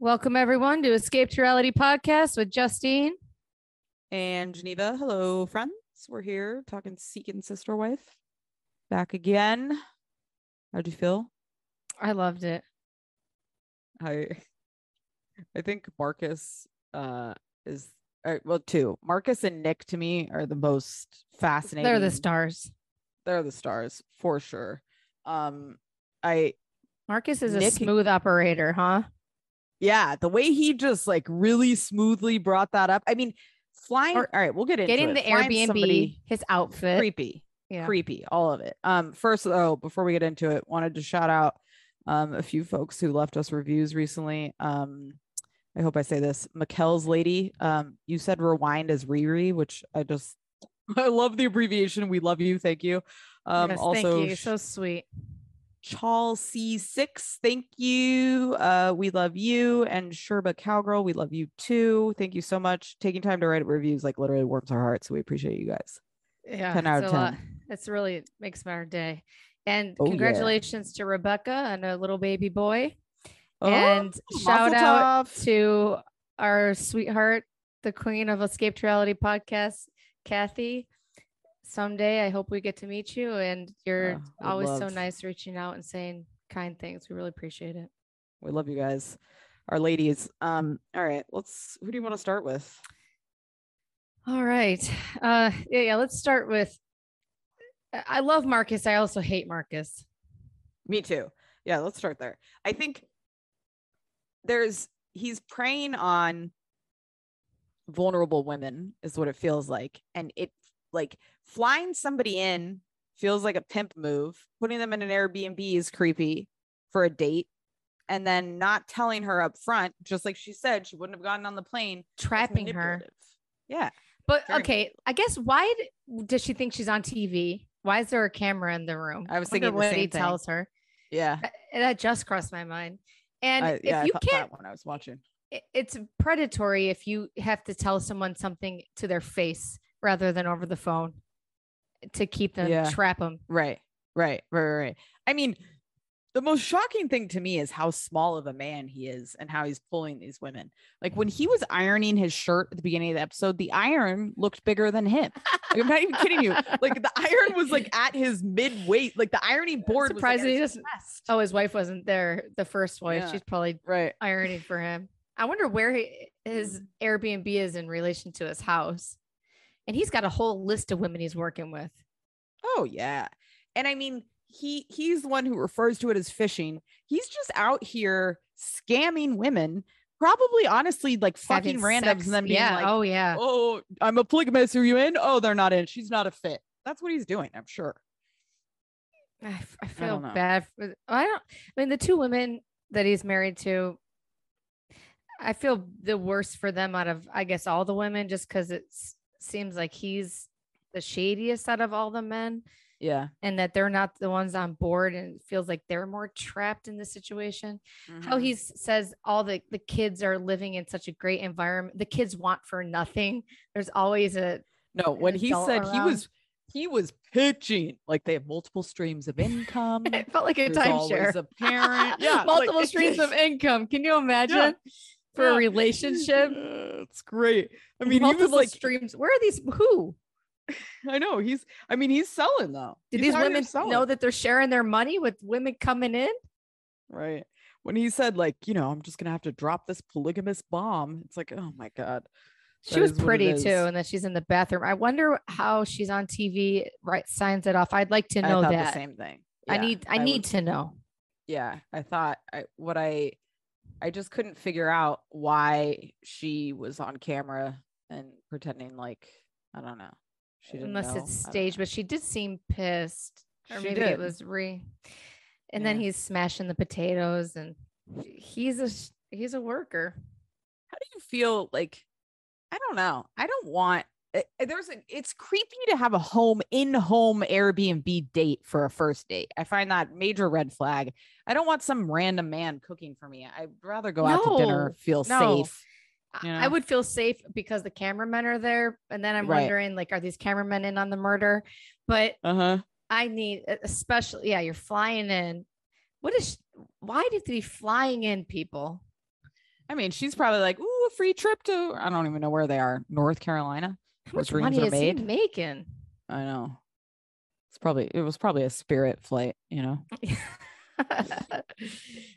Welcome everyone to Escape to Reality podcast with Justine. and Geneva. Hello, friends. We're here talking Seeking Sister Wife. Back again. How'd you feel? I loved it. I I think Marcus uh is uh, well two. Marcus and Nick to me are the most fascinating. They're the stars. They're the stars for sure. Um I Marcus is a smooth operator, huh? yeah, the way he just like really smoothly brought that up. I mean, flying Or all right, we'll get into Getting it. the Flying Airbnb, somebody- his outfit. creepy. Yeah. creepy all of it um first though before we get into it wanted to shout out um a few folks who left us reviews recently um i hope i say this mckel's lady um you said rewind as riri which i just i love the abbreviation we love you thank you um Yes, also thank you. So sweet. Charles C6, thank you. Uh, we love you. And Sherba Cowgirl, we love you too. Thank you so much. Taking time to write reviews like literally warms our hearts. So we appreciate you guys. Yeah. 10 out it's of a lot. It's really makes my day. And Oh, yeah. congratulations to Rebecca and a little baby boy. Oh, and shout out tov. to our sweetheart, the queen of Escape to Reality podcast, Kathy. Someday I hope we get to meet you. And you're Yeah, always so nice reaching out and saying kind things. We really appreciate it. We love you guys, our ladies. Um, all right, let's. Who do you want to start with? All right. Uh yeah, yeah, let's start with I- love Marcus. I also hate Marcus. Me too. Yeah, let's start there. I think there's he's preying on vulnerable women, is what it feels like, and it like flying somebody in feels like a pimp move. Putting them in an Airbnb is creepy for a date. And then not telling her up front, just like she said, she wouldn't have gotten on the plane. Trapping her. Yeah. But okay, I guess why d- does she think she's on TV? Why is there a camera in the room? I was thinking the what same he thing. tells her. Yeah. Uh, That just crossed my mind. And I, if yeah, you I can't, that when I was watching. i- it's predatory if you have to tell someone something to their face rather than over the phone to keep them, Yeah. trap them. Right, right, right, right. I mean, the most shocking thing to me is how small of a man he is and how he's pulling these women. Like when he was ironing his shirt at the beginning of the episode, the iron looked bigger than him. Like, I'm not even kidding you. Like the iron was like at his mid weight. Like the ironing board. was, like, Surprised he his doesn't- Oh, his wife wasn't there. The first wife, Yeah. she's probably Right. ironing for him. I wonder where he, Mm. his Airbnb is in relation to his house. And he's got a whole list of women he's working with. Oh yeah. And I mean, he he's the one who refers to it as fishing. He's just out here scamming women, probably honestly like fucking randoms and then being yeah. like, oh yeah. oh, I'm a polygamist. Are you in? Oh, they're not in. She's not a fit. That's what he's doing, I'm sure. I, I feel don't bad. For, I don't. I mean, the two women that he's married to, I feel the worst for them out of, I guess, all the women, just because it seems like he's the shadiest out of all the men, Yeah. and that they're not the ones on board, and it feels like they're more trapped in the situation. How Mhm. he says all the the kids are living in such a great environment. The kids want for nothing. There's always a no, when he said he was he was pitching like they have multiple streams of income. it felt like a timeshare. a parent. Yeah. multiple it streams of income. Can you imagine for a relationship? It's great. I mean, he multiple was like, streams. Where are these? Who I know he's. I mean, he's selling though. did He's these women know that they're sharing their money with women coming in? right when he said like you know i'm just gonna have to drop this polygamous bomb it's like oh my god She That was what it pretty too, and then she's in the bathroom. I wonder how she's on TV. Right, signs it off. I'd like to know I that. the same thing. I Yeah, need. I, need was- to know. yeah i thought i what i i just couldn't figure out why she was on camera and pretending like i don't know she didn't Unless know. it's staged, but she did seem pissed, or She maybe did. it was re. And then he's smashing the potatoes, and he's a he's a worker. how do you feel like i don't know i don't want eh, eh, there's a it's creepy to have a home in home airbnb date for a first date i find that major red flag i don't want some random man cooking for me i'd rather go out to dinner feel no. safe I- you I would feel safe because the cameramen are there, and then I'm Right. wondering like, are these cameramen in on the murder? But uh-huh I need, especially, yeah, you're flying in. What is? Why did they be flying in people? i mean she's probably like ooh a free trip to i don't even know where they are north carolina How much money is he made. making? I know. It's probably it was probably a spirit flight, you know.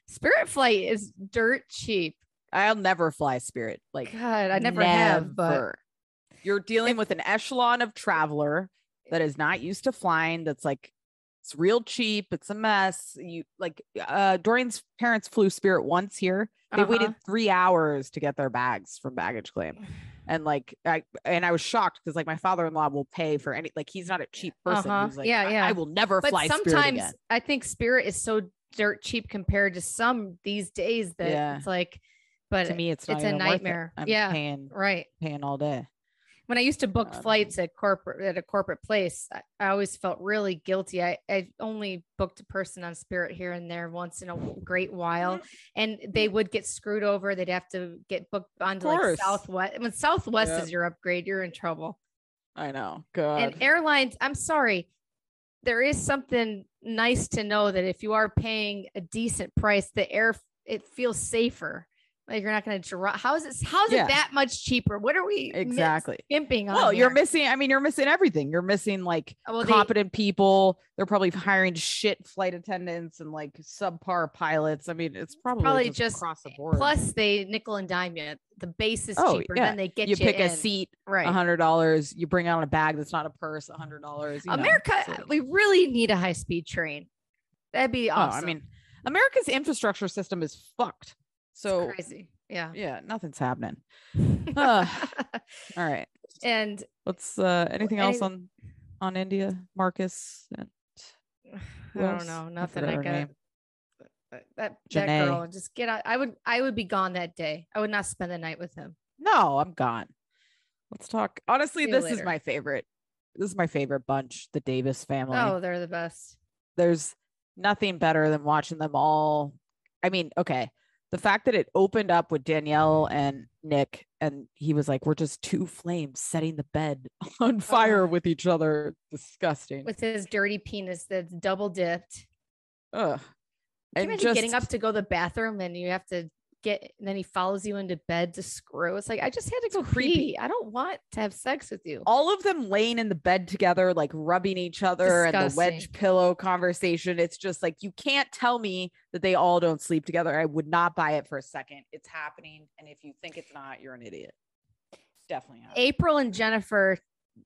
Spirit flight is dirt cheap. I'll never fly spirit. Like God, I never, have, but you're dealing with an echelon of traveler that is not used to flying. That's like it's real cheap. It's a mess. You like uh Dorian's parents flew Spirit once here. They waited Uh-huh. three hours to get their bags from baggage claim. And like I and I was shocked because like my father-in-law will pay for any like he's not a cheap person. Uh-huh. He's like, Yeah, yeah. I will never but fly Spirit sometimes. I think Spirit is so dirt cheap compared to some these days that Yeah. it's like, but To me, it's it's a it. nightmare. I'm Yeah. paying right. paying all day. when I used to book Um, flights at corporate at a corporate place, I, I always felt really guilty. I I only booked a person on Spirit here and there once in a great while, and they would get screwed over. They'd have to get booked onto like. Southwest. When Southwest Yep. is your upgrade, you're in trouble. I know. God. And airlines, I'm sorry, there is something nice to know that if you are paying a decent price, the air it feels safer. Like you're not going to drop. How is it? How is Yeah. it that much cheaper? What are we exactly. skimping on? Well, you're missing. I mean, you're missing everything. You're missing like uh, Well, they- competent people. They're probably hiring shit flight attendants and like subpar pilots. I mean, it's probably, probably just, just- across the board. Plus, they nickel and dime you. The base is Oh, cheaper. yeah. Then they get you you, pick a seat, right? a hundred dollars. You bring out a bag that's not a purse, a hundred dollars. you know, America, we really need a high speed train. That'd be oh, awesome. I mean, America's infrastructure system is fucked. It's So crazy. Yeah. yeah, nothing's happening. Ugh. All right, and let's. uh Anything else any- on on India, Marcus? And I don't know. Nothing. forgot I got that that Janae. girl. Just get out. I would. I would be gone that day. I would not spend the night with him. No, I'm gone. Let's talk. Honestly, See this is my favorite. This is my favorite bunch, the Davis family. Oh, they're the best. There's nothing better than watching them all. I mean, okay. The fact that it opened up with Danielle and Nick, and he was like, We're just two flames setting the bed on fire Oh. with each other. Disgusting. With his dirty penis that's double dipped. Ugh. Can you And imagine getting up to go to the bathroom and you have to get, and then he follows you into bed to screw? It's like, I just had to go creepy. pee. I don't want to have sex with you. all of them laying in the bed together, like rubbing each other and the wedge pillow conversation. It's just like you can't tell me that they all don't sleep together. I would not buy it for a second. It's happening. And if you think it's not, you're an idiot. It's definitely. April and Jennifer,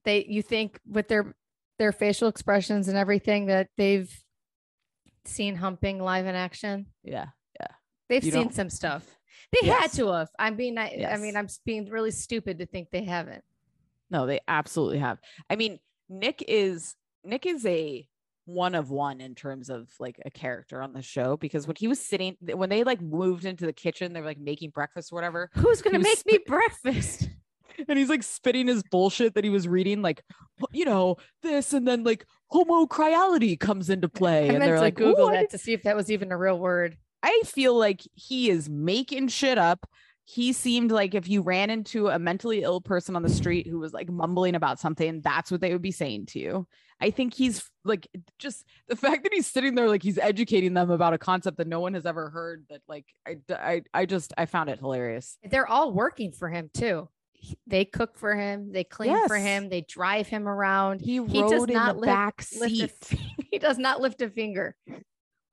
they you think with their their facial expressions and everything that they've seen humping live in action. Yeah. They've You seen some stuff. They had to have. I'm being I, I mean, I'm being really stupid to think they haven't. No, they absolutely have. I mean, Nick is Nick is a one of one in terms of like a character on the show because when he was sitting when they like moved into the kitchen, they were like making breakfast or whatever. Who's gonna make me breakfast? and he's like spitting his bullshit that he was reading, like, you know, this, and then like homocryality comes into play, I and they're to like, Google "Ooh, that to see if that was even a real word. I feel like he is making shit up. He seemed like if you ran into a mentally ill person on the street who was like mumbling about something, that's what they would be saying to you. I think he's like just the fact that he's sitting there like he's educating them about a concept that no one has ever heard. That like I I I just I found it hilarious. They're all working for him too. He- They cook for him. They clean for him. They drive him around. He He does in not the lift- back Lift a he does not lift a finger.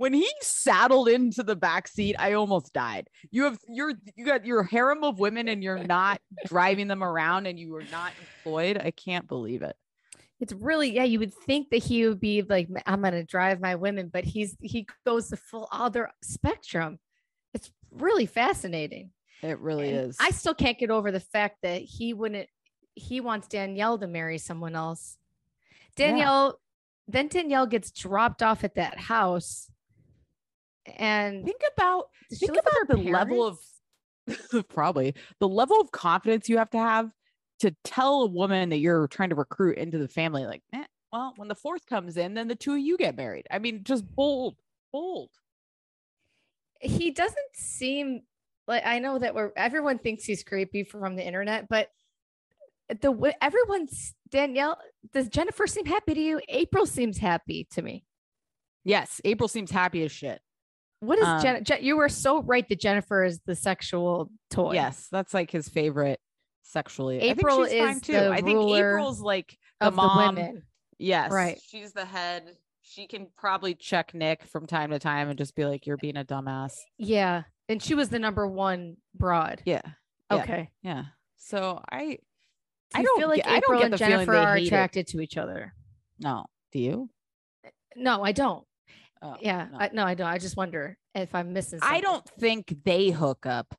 When he saddled into the back seat, I almost died. You have you're you got your harem of women and you're not driving them around and you are not employed. I can't believe it. It's really yeah. You would think that he would be like, I'm gonna drive my women, but he's he goes the full other spectrum. It's really fascinating. It really And is. I still can't get over the fact that he wouldn't. He wants Danielle to marry someone else. Yeah. Danielle, then Danielle gets dropped off at that house, and think about think about the level of probably the level of confidence you have to have to tell a woman that you're trying to recruit into the family like eh, well when the fourth comes in then the two of you get married i mean just bold bold he doesn't seem like I know that we're everyone thinks he's creepy from the internet, but the everyone's Danielle does Jennifer seem happy to you? April seems happy to me. yes april seems happy as shit What is Um, Jen, Jen? You were so right that Jennifer is the sexual toy. yes that's like his favorite sexually April I think she's fine is too the i think ruler april's like the of mom the women. yes Right. she's the head she can probably check nick from time to time and just be like you're being a dumbass Yeah, and she was the number one broad. yeah yeah. Okay. yeah so i Do I don't feel like get- I don't April get and Jennifer are hate it. attracted to each other? No. Do you? No, I don't. Oh, Yeah, no. I, no, I don't. I just wonder if I'm missing. I don't think they hook up.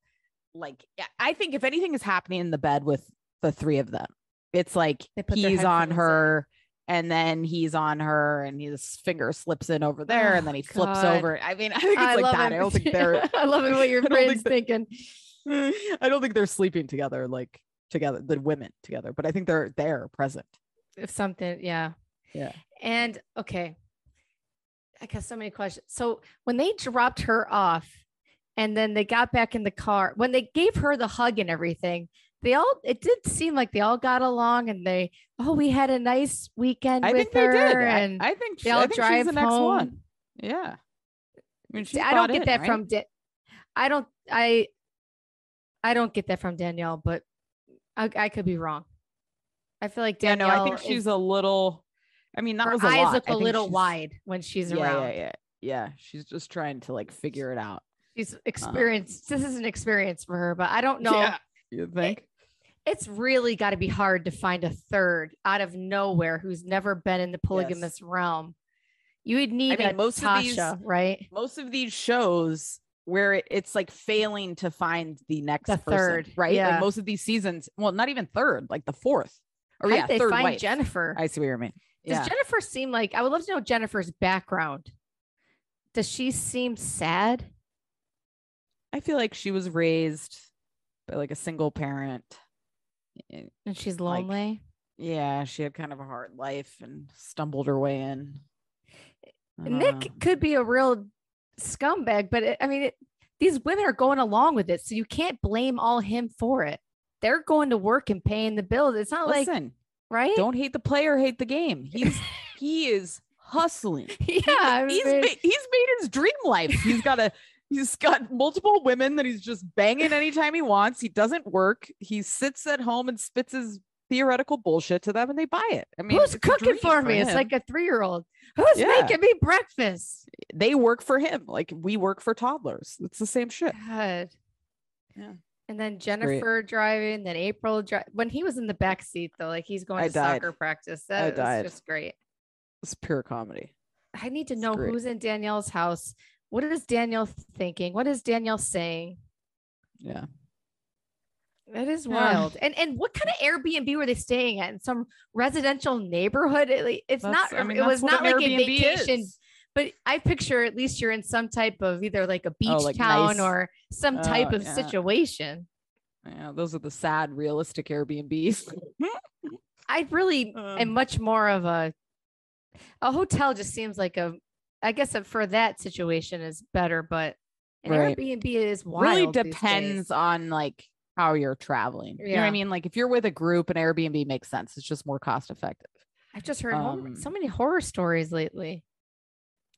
Like, I think if anything is happening in the bed with the three of them, it's like They put their he's on headphones in. her and then he's on her and his finger slips in over there oh and Oh, then he flips God. over. I mean, I think it's I like that. it. I don't think they're I love it what your I think brain's thinking. I don't think they're sleeping together like together, the women together, but I think they're there present. If something, yeah. Yeah. And okay, I got so many questions. So when they dropped her off, and then they got back in the car, when they gave her the hug and everything, they all it did seem like they all got along, and they oh we had a nice weekend I with think they her, did. I, and I think they she- all I think she's drive the next home. one. Yeah. I mean, she's I don't get in, that right? from. Da- I don't. I. I don't get that from Danielle, but I, I could be wrong. I feel like Yeah, Danielle. no, I think is- she's a little. I mean, that her was a eyes lot. look I a little wide when she's Yeah, around. yeah, yeah, yeah. She's just trying to like figure it out. She's uh-huh. experienced. this is an experience for her, but I don't know. Yeah, you think? It's really got to be hard to find a third out of nowhere who's never been in the polygamous realm. You would need I mean, a most of these- right? Most of these shows where it, it's like failing to find the next The person, third, right? yeah. Like most of these seasons, well, not even third, like the fourth. Or How yeah, they third find wife. Jennifer? I see what you mean. Does Yeah. Jennifer seem like I would love to know Jennifer's background. Does she seem sad? I feel like she was raised by like a single parent. And she's Like, lonely. Yeah, she had kind of a hard life and stumbled her way in. Nick could be a real scumbag, but it, I mean, it, these women are going along with it, so you can't blame all him for it. They're going to work and paying the bills. It's not like Listen, right. don't hate the player, hate the game. He's he is hustling. yeah, I he's mean, ma- he's made his dream life. He's got a he's got multiple women that he's just banging anytime he wants. He doesn't work. He sits at home and spits his theoretical bullshit to them and they buy it. I mean, who's cooking for me? It's like a three-year-old. Who's Yeah. making me breakfast? they work for him. Like we work for toddlers. It's the same shit. God. Yeah. And then Jennifer driving, then April when he was in the back seat though, like he's going I to died. soccer practice. I That was died. just great. It's pure comedy. I need to It's know great. who's in Danielle's house. What is Danielle thinking? What is Danielle saying? Yeah. That is Yeah. wild. And and what kind of Airbnb were they staying at? In some residential neighborhood? It, it's That's- not. I mean, it was not like a Airbnb vacation. is. But I picture at least you're in some type of either like a beach Oh, like town nice. or some type Oh, of yeah. situation. Yeah, those are the sad, realistic Airbnbs. I really Um, am much more of a a hotel just seems like a I guess that for that situation is better, but an Right. Airbnb is wild. really depends on like how you're traveling. You know what I mean? Like if you're with a group, an Airbnb makes sense. It's just more cost effective. I've just heard um, so many horror stories lately.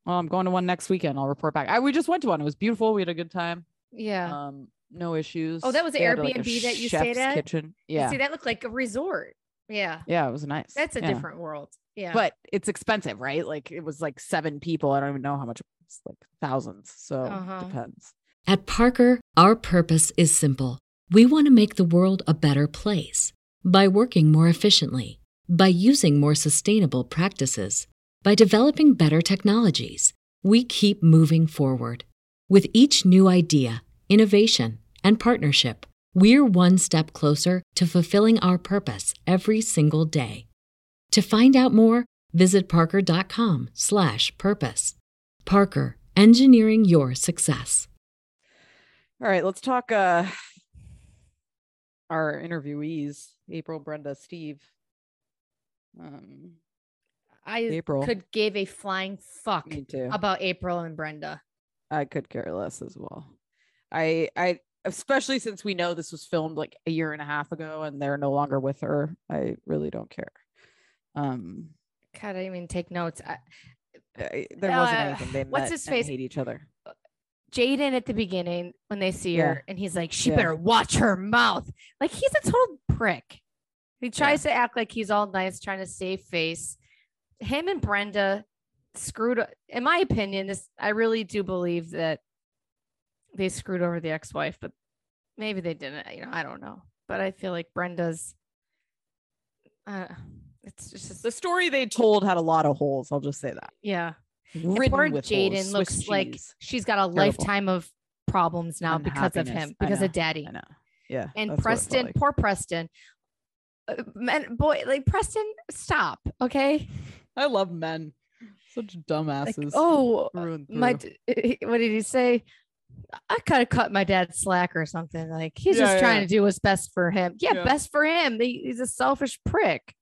Well, I'm going to one next weekend. I'll report back. I, we just went to one. It was beautiful. We had a good time. Yeah. Um, no issues. Oh, that was the They had, like, a Airbnb that you stayed chef's at? Kitchen. You Yeah, See, that looked like a resort. Yeah. yeah, it was nice. That's a Yeah. different world. Yeah. But it's expensive, right? Like it was like seven people. I don't even know how much It's like thousands. So Uh-huh. depends. At Parker, our purpose is simple. We want to make the world a better place by working more efficiently, by using more sustainable practices, by developing better technologies. We keep moving forward. With each new idea, innovation, and partnership, we're one step closer to fulfilling our purpose every single day. To find out more, visit parker.com/purpose. Parker, engineering your success. All right, let's talk uh our interviewees, April, Brenda, Steve. Um I April. could give a flying fuck me too. about April and Brenda. I could care less as well. I I especially since we know this was filmed like a year and a half ago and they're no longer with her. I really don't care. Um God, I didn't even take notes. I, I, there wasn't Uh, anything they what's his face? hate each other. Jaden at the beginning when they see Yeah. her and he's like, she Yeah. better watch her mouth. Like he's a total prick. He tries to act like he's all nice, trying to save face. Him and Brenda screwed. In my opinion, this I really do believe that they screwed over the ex-wife, but maybe they didn't. You know, I don't know. But I feel like Brenda's. Uh, it's just The story they told had a lot of holes. I'll just say that. yeah. Ridden poor Jaden looks Swiss like she's got a lifetime of problems now because of him, because know, of daddy. I know. Yeah. And that's what it felt Preston, like. poor Preston. Uh, man, boy, like Preston, stop, okay? I love men. Such Like, dumbasses. oh, through and my, what did he say? I kind of cut my dad slack or something. Like he's Yeah, just trying to do what's best for him. Yeah, Yeah. best for him. He- He's a selfish prick.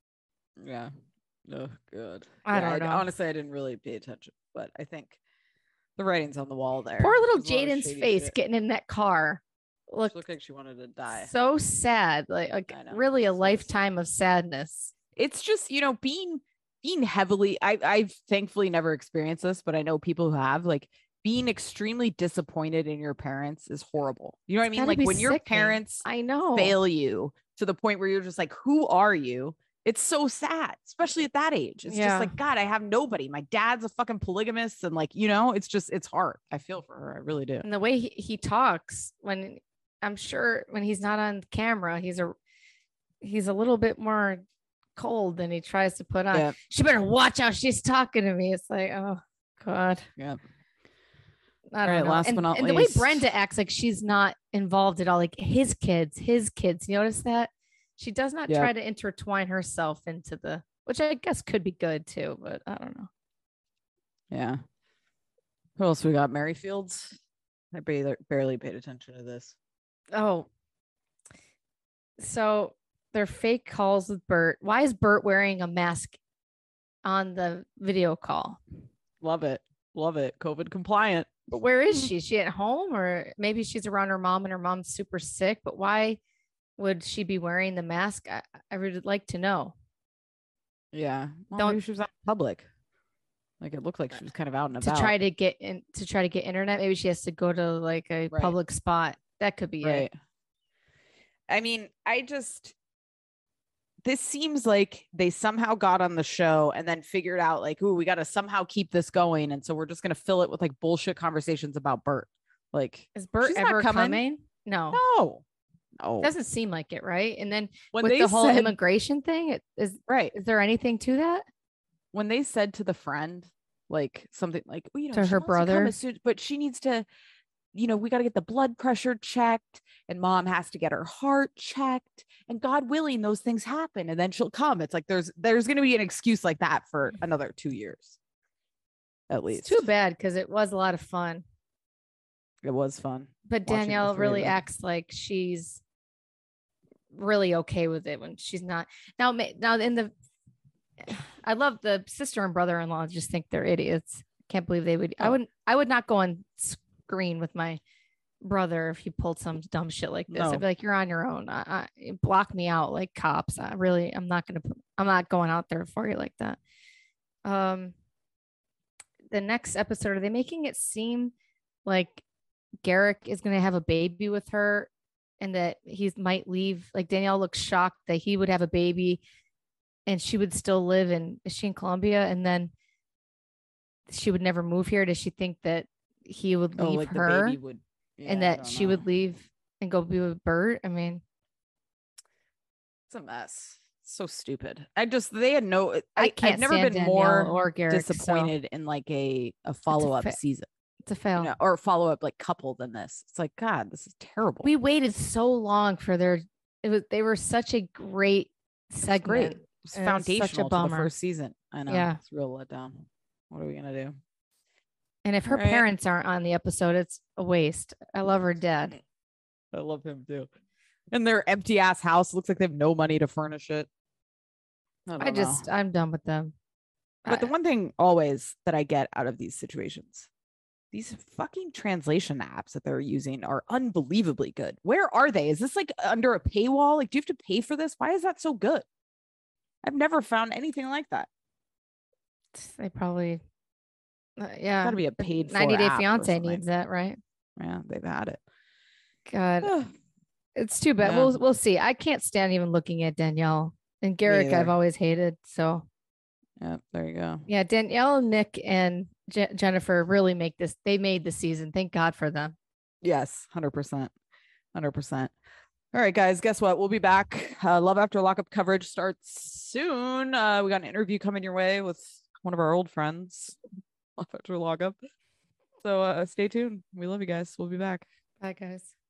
Yeah. Oh, good. I Yeah, don't know. Honestly, I didn't really pay attention, but I think the writing's on the wall there. Poor little There's a lot of Jaden's face shit. getting in that car. She Look looked like she wanted to die. so sad. Like, like really a so sad. lifetime of sadness. it's just you know being being heavily I, i've thankfully never experienced this but i know people who have like being extremely disappointed in your parents is horrible. You know what i mean? like when your parents I know. fail you to the point where you're just like who are you? It's so sad especially at that age. It's Yeah. just like god i have nobody. My dad's a fucking polygamist and like you know it's just it's hard. I feel for her. I really do. And the way he, he talks when i'm sure when he's not on camera he's a he's a little bit more cold than he tries to put on. Yeah. she better watch out. she's talking to me. It's like oh god. Yeah i don't right, know. last and, but not and the way brenda acts like she's not involved at all like his kids his kids you notice that? She does not Yeah. try to intertwine herself into the which i guess could be good too but i don't know. Yeah. Who else we got? Merryfields i barely, barely paid attention to this. Oh. So they're fake calls with Bert. Why is Bert wearing a mask on the video call? Love it. Love it. COVID compliant. But where is she? Is she at home or maybe she's around her mom and her mom's super sick? But why would she be wearing the mask? I, I would like to know. Yeah. Well, Don't- maybe she was out in public. Like it looked like she was kind of out and To about. try to get in to try to get internet. Maybe she has to go to like a Right. public spot. That could be it. I mean, I just this seems like they somehow got on the show and then figured out like, ooh, we got to somehow keep this going, and so we're just gonna fill it with like bullshit conversations about Bert. Like, Is Bert ever coming. coming? No. no, no. Doesn't seem like it, right? And then when with the whole said, immigration thing, it, is right is there anything to that? when they said to the friend like something like well, you know To her brother? soon- but she needs to you know we got to get the blood pressure checked and mom has to get her heart checked and god willing those things happen and then she'll come it's like there's there's going to be an excuse like that for mm. another two years at least It's too bad because it was a lot of fun. it was fun But Danielle really acts like she's really okay with it when she's not. Now, now in the, I love the sister and brother-in-law. Just think they're idiots. Can't believe they would. I Oh. wouldn't. I would not go on screen with my brother if he pulled some dumb shit like this. No. I'd be like, "You're on your own. I, I, block me out like cops. I really, I'm not gonna. put- I'm not going out there for you like that." Um, the next episode, are they making it seem like Garrick is going to have a baby with her and that he might leave? Like Danielle looks shocked that he would have a baby and she would still live in, is she in Colombia? And then she would never move here? Does she think that he would Oh, leave like her the baby would. and Yeah, I that don't she would leave and go be with Bert? I mean, It's a mess. So stupid. I just they had no. I, I can't I've never been Danielle more or Garrick. so disappointed in like a a follow up fa- season, it's a you fail. know, or follow up like couple than this. It's like God, this is terrible. We waited so long for their. It was they were such a great It's segment. great. It was and it's such a foundational to the first season. I know. Yeah. It's a real letdown. What are we gonna do? And if her Right. parents aren't on the episode, it's a waste. I love her dad. I love him too. And their empty ass house looks like they have no money to furnish it. I, I just. I'm done with them. But the one thing always that I get out of these situations, these fucking translation apps that they're using are unbelievably good. Where are they? Is this like under a paywall? Like, do you have to pay for this? Why is that so good? I've never found anything like that. they probably uh, yeah. Gotta be a paid for 90 Day Fiance needs that, right? Yeah, they've had it. God, it's too bad. Yeah. We'll we'll see. I can't stand even looking at Danielle and Garrick. I've always hated. So yeah, there you go. yeah, Danielle, Nick, and Je- Jennifer really make this. They made the season. Thank God for them. Yes, hundred percent, hundred percent. All right, guys. Guess what? We'll be back. Uh, Love after lockup coverage starts soon. Uh, we got an interview coming your way with one of our old friends. After up, So uh, stay tuned. We love you guys. We'll be back. Bye, guys.